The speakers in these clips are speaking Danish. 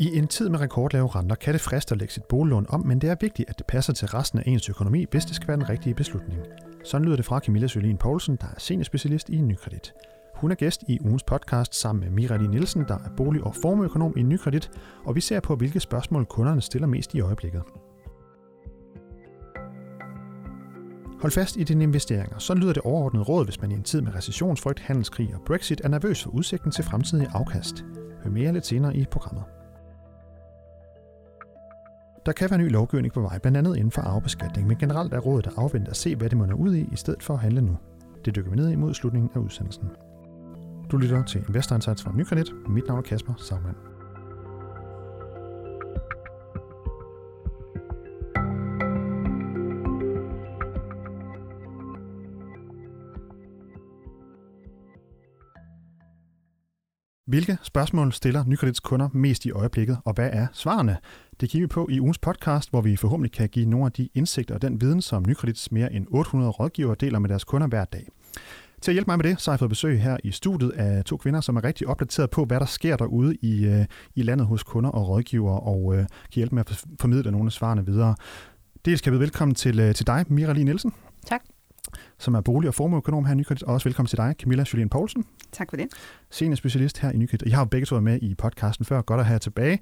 I en tid med rekordlave renter kan det friste at lægge sit boliglån om, men det er vigtigt, at det passer til resten af ens økonomi, hvis det skal være den rigtige beslutning. Sådan lyder det fra Camilla Sølin Poulsen, der er seniorspecialist i Nykredit. Hun er gæst i ugens podcast sammen med Mirali Nielsen, der er bolig- og formueøkonom i Nykredit, og vi ser på, hvilke spørgsmål kunderne stiller mest i øjeblikket. Hold fast i dine investeringer. Så lyder det overordnede råd, hvis man i en tid med recessionsfrygt, handelskrig og Brexit er nervøs for udsigten til fremtidige afkast. Hør mere lidt senere i programmet. Der kan være ny lovgivning på vej, blandt andet inden for arvebeskatning, men generelt er rådet at afvente at se, hvad det munder ud i, i stedet for at handle nu. Det dykker vi ned i mod slutningen af udsendelsen. Du lytter til Investor Insights fra Nykredit. Mit navn er Kasper Sagmann. Hvilke spørgsmål stiller Nykredits kunder mest i øjeblikket, og hvad er svarene? Det kigger vi på i ugens podcast, hvor vi forhåbentlig kan give nogle af de indsigter og den viden, som Nykredits mere end 800 rådgivere deler med deres kunder hver dag. Til at hjælpe mig med det, så har jeg fået besøg her i studiet af to kvinder, som er rigtig opdateret på, hvad der sker derude i, øh, i landet hos kunder og rådgivere, og øh, kan hjælpe med at formidle nogle af svarene videre. Dels kan jeg byde velkommen til, øh, til dig, Mira Lee Nielsen. Tak. Som er bolig- og formueøkonom her i Nykredit, og også velkommen til dig, Camilla Julien Poulsen. Tak for det. Senior specialist her i Nykredit. Jeg har jo begge to været med i podcasten før, godt at have jer tilbage.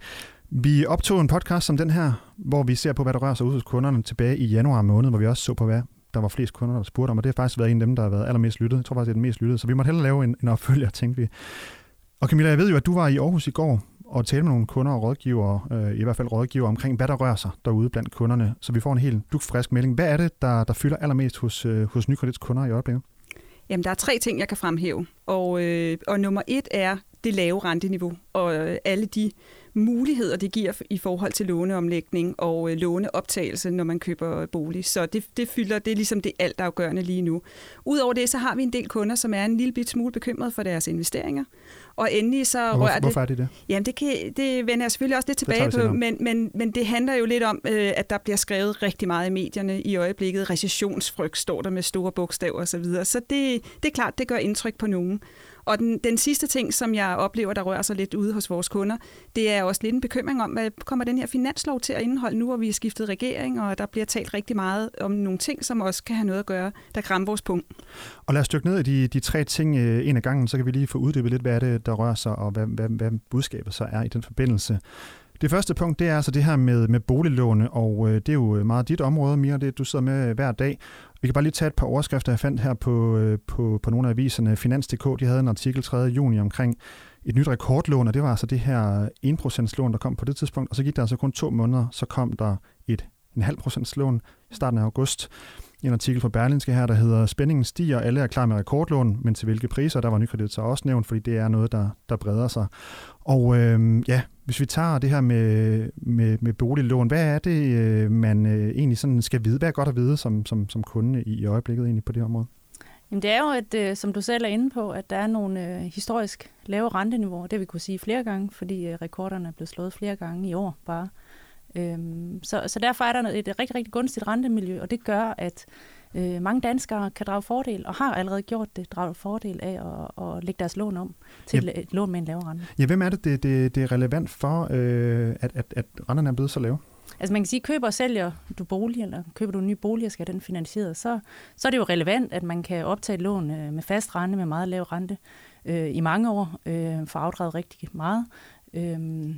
Vi optog en podcast som den her, hvor vi ser på, hvad der rører sig ud hos kunderne tilbage i januar måned, hvor vi også så på, hvad der var flest kunder, der spurgte om, og det har faktisk været en af dem, der har været allermest lyttet. Jeg tror faktisk, det er den mest lyttede, så vi måtte hellere lave en, en opfølger, tænkte vi. Og Camilla, jeg ved jo, at du var i Aarhus i går og tale med nogle kunder og rådgivere, øh, i hvert fald rådgivere omkring, hvad der rører sig derude blandt kunderne, så vi får en helt dugfrisk melding. Hvad er det, der, der fylder allermest hos, øh, hos Nykredits kunder i øjeblikket? Jamen, der er tre ting, jeg kan fremhæve. Og, øh, og nummer et er det lave renteniveau og øh, alle de muligheder, det giver i forhold til låneomlægning og øh, låneoptagelse, når man køber bolig. Så det, det fylder, det er ligesom det alt afgørende lige nu. Udover det, så har vi en del kunder, som er en lille bit smule bekymret for deres investeringer. Og endelig så og hvorfor, rører det... Hvorfor er det det? Jamen, det, kan, det vender jeg selvfølgelig også lidt tilbage på, men, men, men det handler jo lidt om, øh, at der bliver skrevet rigtig meget i medierne i øjeblikket. Recessionsfrygt står der med store bogstaver osv. Så, videre. så det, det er klart, det gør indtryk på nogen. Og den, den sidste ting, som jeg oplever, der rører sig lidt ude hos vores kunder, det er også lidt en bekymring om, hvad kommer den her finanslov til at indeholde nu, hvor vi har skiftet regering, og der bliver talt rigtig meget om nogle ting, som også kan have noget at gøre, der krammer vores punkt. Og lad os dykke ned i de, de tre ting øh, en af gangen, så kan vi lige få uddybet lidt, hvad er det, der rører sig, og hvad, hvad, hvad budskabet så er i den forbindelse. Det første punkt, det er altså det her med, med boliglåne, og øh, det er jo øh, meget dit område, mere det du sidder med hver dag. Vi kan bare lige tage et par overskrifter, jeg fandt her på, øh, på, på nogle af aviserne. Finans.dk, de havde en artikel 3. juni omkring et nyt rekordlån, og det var altså det her 1% lån, der kom på det tidspunkt. Og så gik der altså kun to måneder, så kom der et en halv procents lån i starten af august. En artikel fra Berlinske her, der hedder Spændingen stiger, alle er klar med rekordlån, men til hvilke priser, der var nykredit så også nævnt, fordi det er noget, der, der breder sig. Og øh, ja, hvis vi tager det her med, med, med boliglån, hvad er det, øh, man øh, egentlig sådan skal vide? Hvad er godt at vide som, som, som kunde i, øjeblikket egentlig på det område? Jamen det er jo, at, øh, som du selv er inde på, at der er nogle øh, historisk lave renteniveauer. Det vi kunne sige flere gange, fordi øh, rekorderne er blevet slået flere gange i år bare. Øhm, så, så derfor er der et rigtig, rigtig gunstigt rentemiljø, og det gør, at øh, mange danskere kan drage fordel, og har allerede gjort det, drage fordel af at, at lægge deres lån om til ja. et lån med en lavere rente. Ja, hvem er det, det, det, det er relevant for, øh, at, at, at renterne er blevet så lave? Altså man kan sige, køber og sælger du bolig, eller køber du en ny bolig og skal den finansieret, så, så er det jo relevant, at man kan optage et lån øh, med fast rente, med meget lav rente, øh, i mange år, øh, for afdraget rigtig meget. Øh,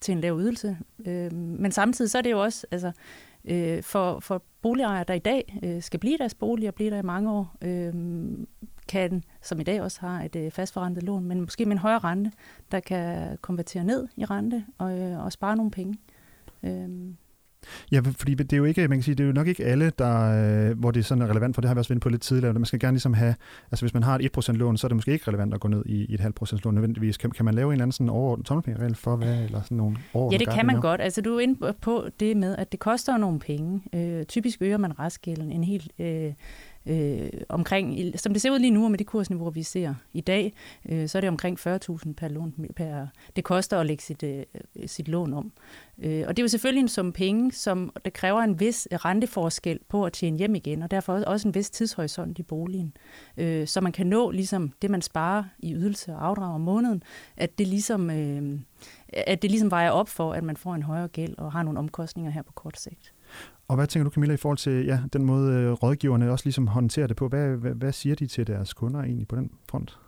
til en lav ydelse. Øh, men samtidig så er det jo også altså, øh, for, for boligejere, der i dag øh, skal blive deres bolig og blive der i mange år, øh, kan, som i dag også har et øh, fastforrentet lån, men måske med en højere rente, der kan konvertere ned i rente og, øh, og spare nogle penge. Øh, Ja, fordi det er jo ikke, man kan sige, det er jo nok ikke alle, der, øh, hvor det er sådan relevant, for det har vi også vendt på lidt tidligere. Man skal gerne ligesom have, altså hvis man har et 1% lån, så er det måske ikke relevant at gå ned i, i et halvt procent lån nødvendigvis. Kan, kan man lave en eller anden sådan overordnet tommelfingerregel for hvad, eller sådan nogle Ja, det kan man godt. Altså du er inde på det med, at det koster nogle penge. Øh, typisk øger man restgælden en helt øh, Øh, omkring, som det ser ud lige nu, med det kursniveau, vi ser i dag, øh, så er det omkring 40.000 per lån. Per, det koster at lægge sit, øh, sit lån om. Øh, og det er jo selvfølgelig en sum penge, som det kræver en vis renteforskel på at tjene hjem igen, og derfor også en vis tidshorisont i boligen. Øh, så man kan nå ligesom det, man sparer i ydelse og afdrag om måneden, at det ligesom... Øh, at det ligesom vejer op for, at man får en højere gæld og har nogle omkostninger her på kort sigt. Og hvad tænker du, Camilla, i forhold til ja, den måde, øh, rådgiverne også ligesom håndterer det på? Hvad, hvad, hvad siger de til deres kunder egentlig på den front?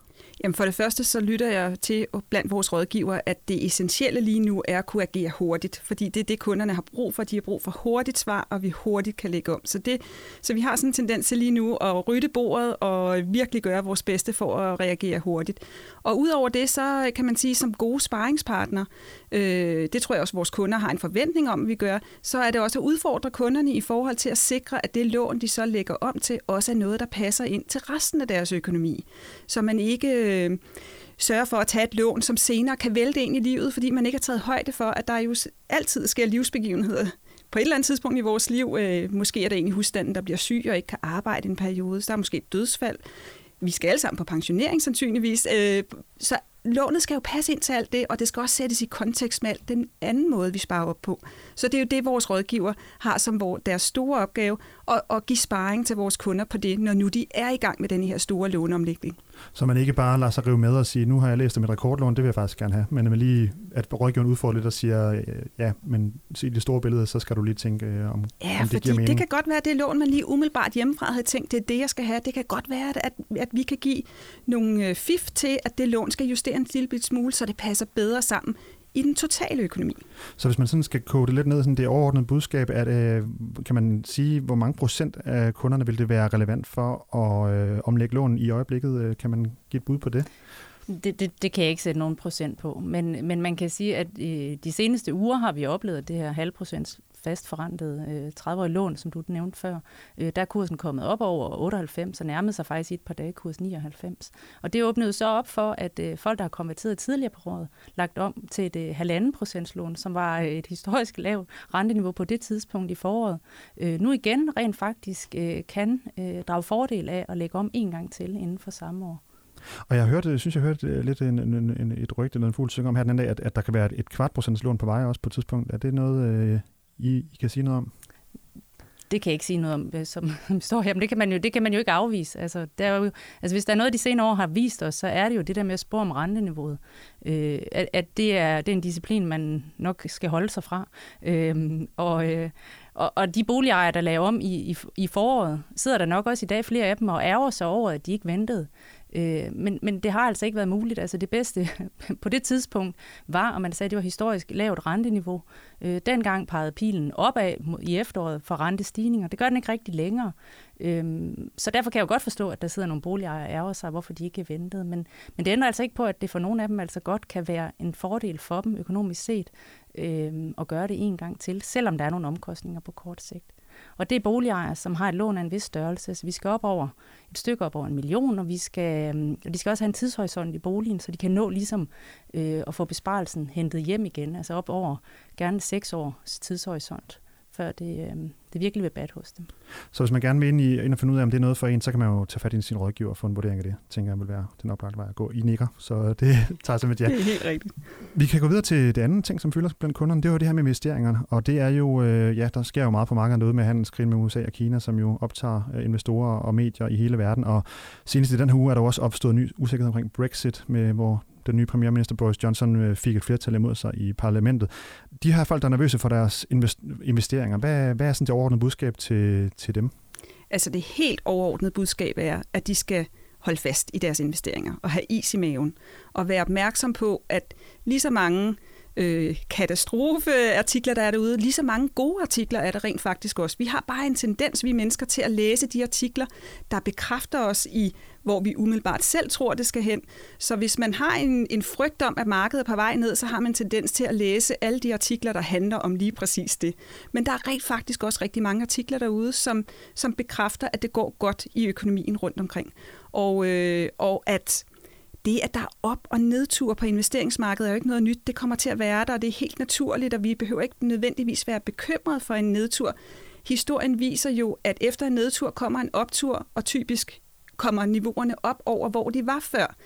Jamen for det første så lytter jeg til blandt vores rådgiver, at det essentielle lige nu er at kunne agere hurtigt, fordi det er det, kunderne har brug for. De har brug for hurtigt svar, og vi hurtigt kan lægge om. Så, det, så vi har sådan en tendens til lige nu at rydde bordet og virkelig gøre vores bedste for at reagere hurtigt. Og udover det, så kan man sige, som gode sparringspartner, øh, det tror jeg også, vores kunder har en forventning om, at vi gør, så er det også at udfordre kunderne i forhold til at sikre, at det lån, de så lægger om til, også er noget, der passer ind til resten af deres økonomi. Så man ikke øh, sørger for at tage et lån, som senere kan vælte ind i livet, fordi man ikke har taget højde for, at der jo altid sker livsbegivenheder på et eller andet tidspunkt i vores liv. Øh, måske er der en i husstanden, der bliver syg og ikke kan arbejde en periode. Så der er måske et dødsfald. Vi skal alle sammen på pensionering sandsynligvis. Øh, så lånet skal jo passe ind til alt det, og det skal også sættes i kontekst med alt den anden måde, vi sparer op på. Så det er jo det, vores rådgiver har som deres store opgave, at, at give sparring til vores kunder på det, når nu de er i gang med den her store låneomlægning. Så man ikke bare lader sig rive med og sige, nu har jeg læst om et rekordlån, det vil jeg faktisk gerne have, men at man lige, at rådgiveren udfordrer lidt og siger, øh, ja, men se det store billede, så skal du lige tænke, øh, om, ja, om det giver mening. det kan godt være, at det lån, man lige umiddelbart hjemmefra havde tænkt, det er det, jeg skal have. Det kan godt være, at, at vi kan give nogle øh, fif til, at det lån skal justere en lille smule, så det passer bedre sammen i den totale økonomi. Så hvis man sådan skal kode det lidt ned, sådan det overordnede budskab, at, øh, kan man sige, hvor mange procent af kunderne vil det være relevant for at øh, omlægge lån i øjeblikket? Øh, kan man give et bud på det? Det, det, det kan jeg ikke sætte nogen procent på, men, men man kan sige, at i de seneste uger har vi oplevet det her halvprocents fastforrentet øh, 30-årige lån, som du nævnte før, øh, der er kursen kommet op over 98 og nærmede sig faktisk i et par dage kurs 99. Og det åbnede så op for, at øh, folk, der har konverteret tidligere på året, lagt om til et øh, halvanden procents lån, som var øh, et historisk lavt renteniveau på det tidspunkt i foråret, øh, nu igen rent faktisk øh, kan øh, drage fordel af at lægge om en gang til inden for samme år. Og jeg hørte, synes jeg hørte øh, lidt en, en, en, et rygte eller en fugl synge om her den anden dag, at, at der kan være et, et kvart procents lån på vej også på et tidspunkt. Er det noget, øh, i, I kan sige noget om? det kan jeg ikke sige noget om, som står her, men det kan man jo, det kan man jo ikke afvise. Altså, der er jo, altså, hvis der er noget, de senere år har vist os, så er det jo det der med at spore om renteniveauet. Øh, at, at det, er, det er en disciplin, man nok skal holde sig fra. Øh, og, øh, og, og de boligejere, der laver om i, i, i foråret, sidder der nok også i dag flere af dem og ærger sig over, at de ikke ventede. Øh, men, men det har altså ikke været muligt. Altså det bedste på det tidspunkt var, og man sagde, at det var historisk lavt renteniveau. Øh, dengang pegede pilen opad i efteråret for rentestigninger. Det gør den ikke rigtig længere. Øh, så derfor kan jeg jo godt forstå, at der sidder nogle boligejere og ærger sig, hvorfor de ikke ventede. Men, men det ændrer altså ikke på, at det for nogle af dem altså godt kan være en fordel for dem økonomisk set øh, at gøre det en gang til, selvom der er nogle omkostninger på kort sigt. Og det er boligejere, som har et lån af en vis størrelse, så vi skal op over et stykke op over en million, og vi skal, øhm, og de skal også have en tidshorisont i boligen, så de kan nå ligesom øh, at få besparelsen hentet hjem igen, altså op over gerne seks års tidshorisont før det, øh, det virkelig vil bad hos dem. Så hvis man gerne vil ind, i, ind og finde ud af, om det er noget for en, så kan man jo tage fat i sin rådgiver og få en vurdering af det, tænker jeg vil være den oplagte vej at gå. I nikker, så det tager som et ja. Det er helt rigtigt. Vi kan gå videre til det andet ting, som fylder blandt kunderne. Det er jo det her med investeringerne, og det er jo, øh, ja, der sker jo meget på markedet derude med handelskrigen med USA og Kina, som jo optager øh, investorer og medier i hele verden, og senest i den her uge er der også opstået ny usikkerhed omkring Brexit, med, hvor den nye premierminister Boris Johnson øh, fik et flertal imod sig i parlamentet. De her folk, der er nervøse for deres investeringer, hvad, hvad er sådan det overordnede budskab til, til dem? Altså det helt overordnede budskab er, at de skal holde fast i deres investeringer og have is i maven og være opmærksom på, at lige så mange øh, katastrofeartikler, der er derude. Lige så mange gode artikler er der rent faktisk også. Vi har bare en tendens, vi mennesker, til at læse de artikler, der bekræfter os i, hvor vi umiddelbart selv tror, det skal hen. Så hvis man har en, en frygt om, at markedet er på vej ned, så har man en tendens til at læse alle de artikler, der handler om lige præcis det. Men der er rent faktisk også rigtig mange artikler derude, som, som bekræfter, at det går godt i økonomien rundt omkring. Og, øh, og at det, at der er op- og nedtur på investeringsmarkedet, er jo ikke noget nyt. Det kommer til at være der, og det er helt naturligt, og vi behøver ikke nødvendigvis være bekymret for en nedtur. historien viser jo, at efter en nedtur kommer en optur, og typisk kommer niveauerne op over, hvor de var før.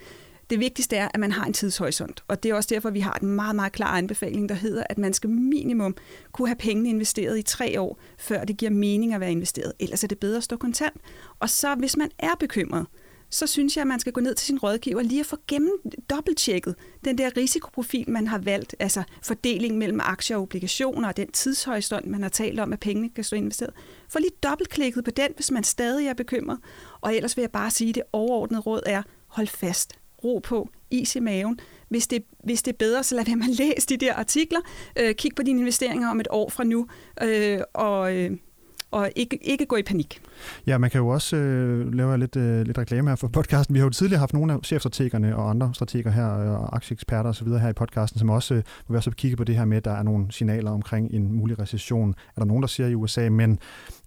Det vigtigste er, at man har en tidshorisont, og det er også derfor, vi har en meget, meget klar anbefaling, der hedder, at man skal minimum kunne have pengene investeret i tre år, før det giver mening at være investeret. Ellers er det bedre at stå kontant. Og så, hvis man er bekymret, så synes jeg, at man skal gå ned til sin rådgiver lige at få gennem dobbelttjekket den der risikoprofil, man har valgt, altså fordeling mellem aktier og obligationer og den tidshorisont, man har talt om, at pengene kan stå investeret. Få lige dobbeltklikket på den, hvis man stadig er bekymret. Og ellers vil jeg bare sige, at det overordnede råd er, hold fast, ro på, is i maven. Hvis det, hvis det er bedre, så lad være med at læse de der artikler. Øh, kig på dine investeringer om et år fra nu, øh, og, øh, og ikke, ikke gå i panik. Ja, man kan jo også øh, lave lidt, øh, lidt reklame her for podcasten. Vi har jo tidligere haft nogle af chefstrategerne og andre strateger her, øh, og aktieeksperter osv. her i podcasten, som også øh, vil være så kigge på det her med, at der er nogle signaler omkring en mulig recession. Er der nogen, der siger i USA, men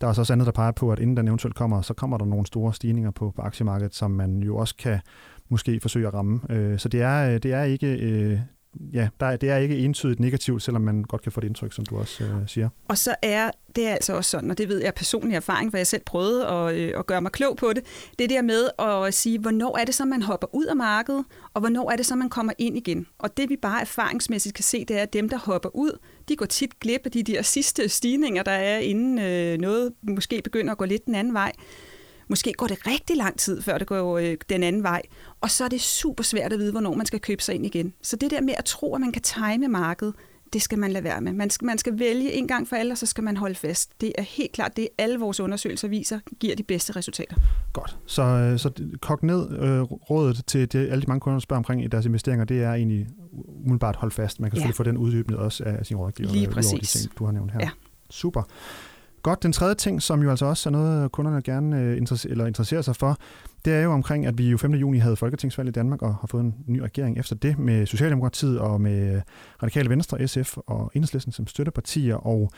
der er også andet, der peger på, at inden den eventuelt kommer, så kommer der nogle store stigninger på, på aktiemarkedet, som man jo også kan måske forsøge at ramme. Øh, så det er, øh, det er ikke øh, ja, der, det er ikke entydigt negativt, selvom man godt kan få det indtryk, som du også øh, siger. Og så er det er altså også sådan, og det ved jeg personlig erfaring, for jeg selv prøvede at, øh, at gøre mig klog på det, det der med at sige, hvornår er det så, man hopper ud af markedet, og hvornår er det så, man kommer ind igen. Og det vi bare erfaringsmæssigt kan se, det er, at dem, der hopper ud, de går tit glip af de der sidste stigninger, der er, inden øh, noget måske begynder at gå lidt den anden vej. Måske går det rigtig lang tid, før det går øh, den anden vej. Og så er det super svært at vide, hvornår man skal købe sig ind igen. Så det der med at tro, at man kan time markedet, det skal man lade være med. Man skal, man skal vælge en gang for alle, og så skal man holde fast. Det er helt klart det, alle vores undersøgelser viser, giver de bedste resultater. Godt. Så, øh, så kok ned øh, rådet til de, alle de mange kunder, der spørger omkring i deres investeringer, det er egentlig umiddelbart holde fast. Man kan selvfølgelig ja. få den uddybnet også af sin rådgiver. Lige præcis. De ting, du har nævnt her. Ja. Super. Godt, den tredje ting, som jo altså også er noget, kunderne gerne øh, eller interesserer sig for, det er jo omkring, at vi jo 5. juni havde folketingsvalg i Danmark og har fået en ny regering efter det med Socialdemokratiet og med øh, Radikale Venstre, SF og Enhedslisten som støttepartier. Og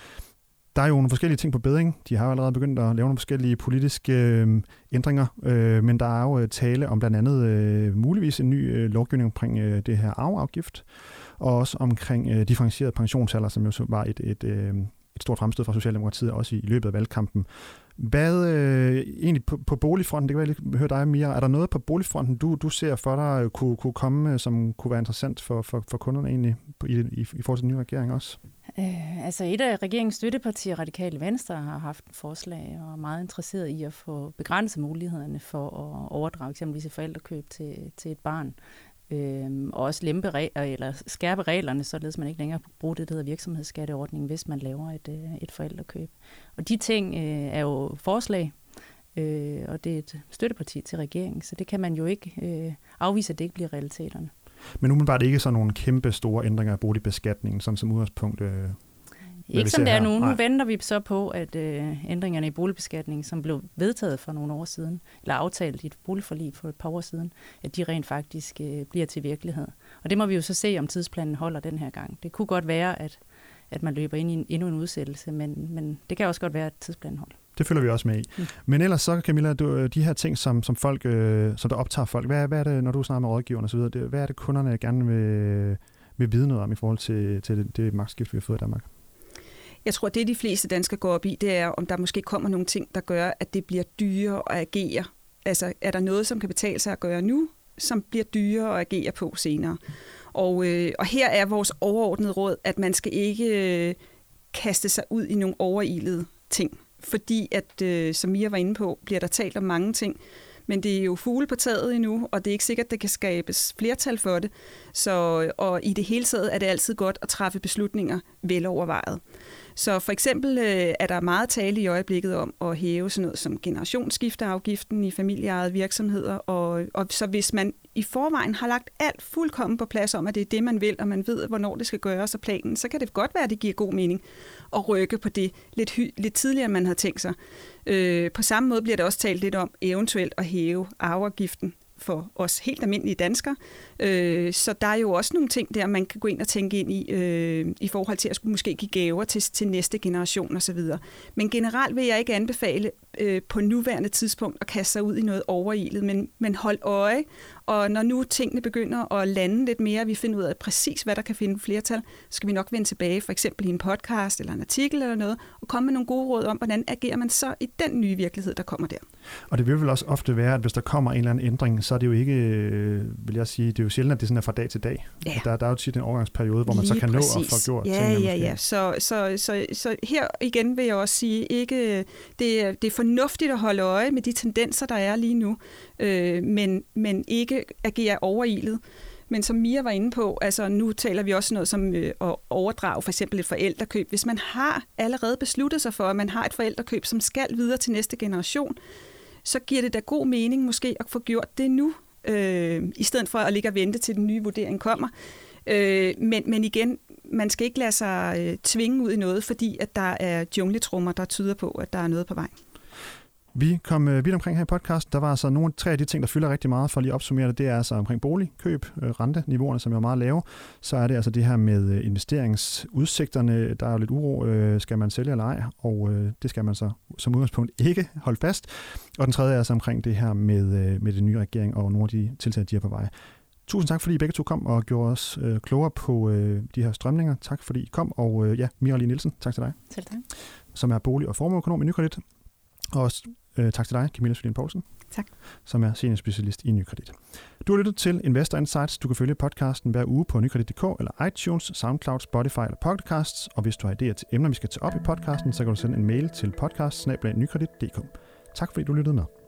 der er jo nogle forskellige ting på bedring. De har jo allerede begyndt at lave nogle forskellige politiske øh, ændringer, øh, men der er jo øh, tale om blandt andet øh, muligvis en ny øh, lovgivning omkring øh, det her arveafgift, og også omkring øh, differentieret pensionsalder, som jo så var et, et, øh, et stort fremstød fra Socialdemokratiet, også i, i løbet af valgkampen. Hvad øh, egentlig på, på boligfronten, det kan jeg lige høre dig, Mia, er der noget på boligfronten, du, du ser for dig øh, kunne, kunne komme, øh, som kunne være interessant for, for, for kunderne egentlig i, i, i forhold til den nye regering også? Øh, altså et af regeringens støttepartier, Radikale Venstre, har haft et forslag og er meget interesseret i at få begrænset mulighederne for at overdrage eksempelvis et forældrekøb til, til et barn øh, og også lempe regler, øh, eller skærpe reglerne, således man ikke længere bruger det, der hedder virksomhedsskatteordning, hvis man laver et, øh, et forældrekøb. Og de ting øh, er jo forslag, øh, og det er et støtteparti til regeringen, så det kan man jo ikke øh, afvise, at det ikke bliver realiteterne. Men umiddelbart ikke sådan nogle kæmpe store ændringer af boligbeskatningen, sådan som udgangspunkt øh, ikke som det er nu. Nu venter vi så på, at øh, ændringerne i boligbeskatningen, som blev vedtaget for nogle år siden, eller aftalt i et boligforlig for et par år siden, at de rent faktisk øh, bliver til virkelighed. Og det må vi jo så se, om tidsplanen holder den her gang. Det kunne godt være, at, at man løber ind i en, endnu en udsættelse, men, men det kan også godt være, at tidsplanen holder. Det følger vi også med i. Mm. Men ellers så, Camilla, du, øh, de her ting, som, som folk, øh, som der optager folk, hvad, hvad er det, når du snakker med rådgiverne osv., det, hvad er det, kunderne gerne vil, vil vide noget om i forhold til, til det, det magtskift, vi har fået i Danmark? Jeg tror, det de fleste danskere går op i, det er, om der måske kommer nogle ting, der gør, at det bliver dyrere at agere. Altså, er der noget, som kan betale sig at gøre nu, som bliver dyrere at agere på senere? Og, øh, og her er vores overordnede råd, at man skal ikke øh, kaste sig ud i nogle overilede ting. Fordi at, øh, som Mia var inde på, bliver der talt om mange ting, men det er jo fugle på taget endnu, og det er ikke sikkert, at der kan skabes flertal for det. Så, øh, og i det hele taget er det altid godt at træffe beslutninger velovervejet. Så for eksempel øh, er der meget tale i øjeblikket om at hæve sådan noget som generationsskifteafgiften i familieejede virksomheder, og, og så hvis man i forvejen har lagt alt fuldkommen på plads om, at det er det, man vil, og man ved, hvornår det skal gøres og planen, så kan det godt være, at det giver god mening at rykke på det lidt, hy- lidt tidligere, end man havde tænkt sig. Øh, på samme måde bliver der også talt lidt om eventuelt at hæve arveafgiften for os helt almindelige danskere. Øh, så der er jo også nogle ting der, man kan gå ind og tænke ind i, øh, i forhold til at skulle måske give gaver til, til næste generation osv. Men generelt vil jeg ikke anbefale øh, på nuværende tidspunkt at kaste sig ud i noget overilet, men, men hold øje. Og når nu tingene begynder at lande lidt mere, vi finder ud af præcis, hvad der kan finde flertal, så skal vi nok vende tilbage, for eksempel i en podcast eller en artikel eller noget, og komme med nogle gode råd om, hvordan agerer man så i den nye virkelighed, der kommer der. Og det vil vel også ofte være, at hvis der kommer en eller anden ændring, så er det jo ikke, øh, vil jeg sige, det er jo sjældent, at det sådan er fra dag til dag. Ja. Der, der er jo tit en overgangsperiode, hvor man Lige så kan præcis. nå at få gjort ja, tingene. Ja, ja, så, så, så, så her igen vil jeg også sige, ikke, det, er, det er fornuftigt at holde øje med de tendenser, der er lige nu, øh, men, men ikke agere overilet. Men som Mia var inde på, altså nu taler vi også noget som øh, at overdrage for eksempel et forældrekøb. Hvis man har allerede besluttet sig for, at man har et forældrekøb, som skal videre til næste generation, så giver det da god mening måske at få gjort det nu, øh, i stedet for at ligge og vente til den nye vurdering kommer. Øh, men, men igen, man skal ikke lade sig øh, tvinge ud i noget, fordi at der er jungletrummer, der tyder på, at der er noget på vej. Vi kom øh, vidt omkring her i podcast. Der var altså nogle tre af de ting, der fylder rigtig meget, for lige at opsummere det. Det er altså omkring boligkøb, øh, renteniveauerne, som er meget lave. Så er det altså det her med øh, investeringsudsigterne. Der er jo lidt uro. Øh, skal man sælge eller ej? Og øh, det skal man så som udgangspunkt ikke holde fast. Og den tredje er altså omkring det her med, øh, med den nye regering og nogle af de tiltag, de er på vej. Tusind tak, fordi I begge to kom og gjorde os øh, klogere på øh, de her strømninger. Tak, fordi I kom. Og øh, ja, Mira Nielsen, tak til dig. Selv tak. Som er bolig- og formueøkonom i Nykredit. Og øh, tak til dig, Camilla Sølin Poulsen. Tak. Som er senior specialist i Nykredit. Du har lyttet til Investor Insights. Du kan følge podcasten hver uge på nykredit.dk eller iTunes, SoundCloud, Spotify eller Podcasts. Og hvis du har idéer til emner, vi skal tage op i podcasten, så kan du sende en mail til podcast Tak fordi du lyttede med.